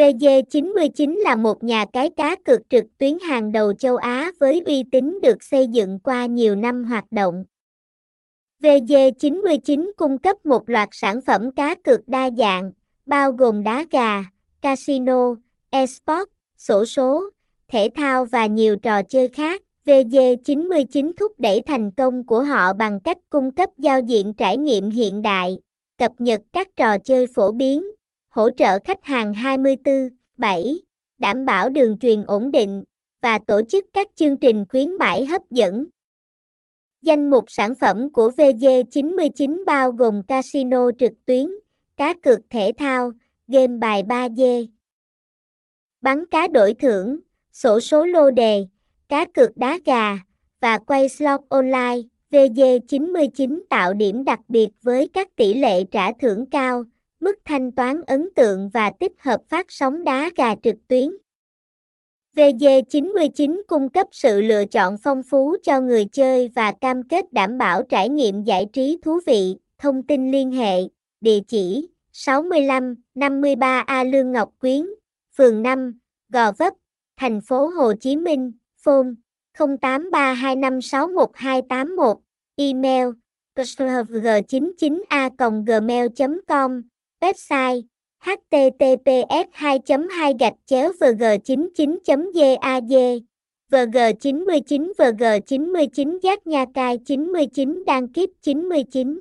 VG99 là một nhà cái cá cược trực tuyến hàng đầu châu Á với uy tín được xây dựng qua nhiều năm hoạt động. VG99 cung cấp một loạt sản phẩm cá cược đa dạng, bao gồm đá gà, casino, esports, sổ số, thể thao và nhiều trò chơi khác. VG99 thúc đẩy thành công của họ bằng cách cung cấp giao diện trải nghiệm hiện đại, cập nhật các trò chơi phổ biến, hỗ trợ khách hàng 24/7, đảm bảo đường truyền ổn định và tổ chức các chương trình khuyến mãi hấp dẫn. Danh mục sản phẩm của VG99 bao gồm casino trực tuyến, cá cược thể thao, game bài 3D, bắn cá đổi thưởng, sổ số lô đề, cá cược đá gà và quay slot online. VG99 tạo điểm đặc biệt với các tỷ lệ trả thưởng cao, mức thanh toán ấn tượng và tích hợp phát sóng đá gà trực tuyến. VG99 cung cấp sự lựa chọn phong phú cho người chơi và cam kết đảm bảo trải nghiệm giải trí thú vị. Thông tin liên hệ, địa chỉ 65 53 A Lương Ngọc Quyến, phường 5, Gò Vấp, thành phố Hồ Chí Minh, phone 0832561281, email g99a gmail com website https 2 2 gạch chéo vg 99 gaz vg 99 vg 99 giác nha cai 99 đăng kiếp 99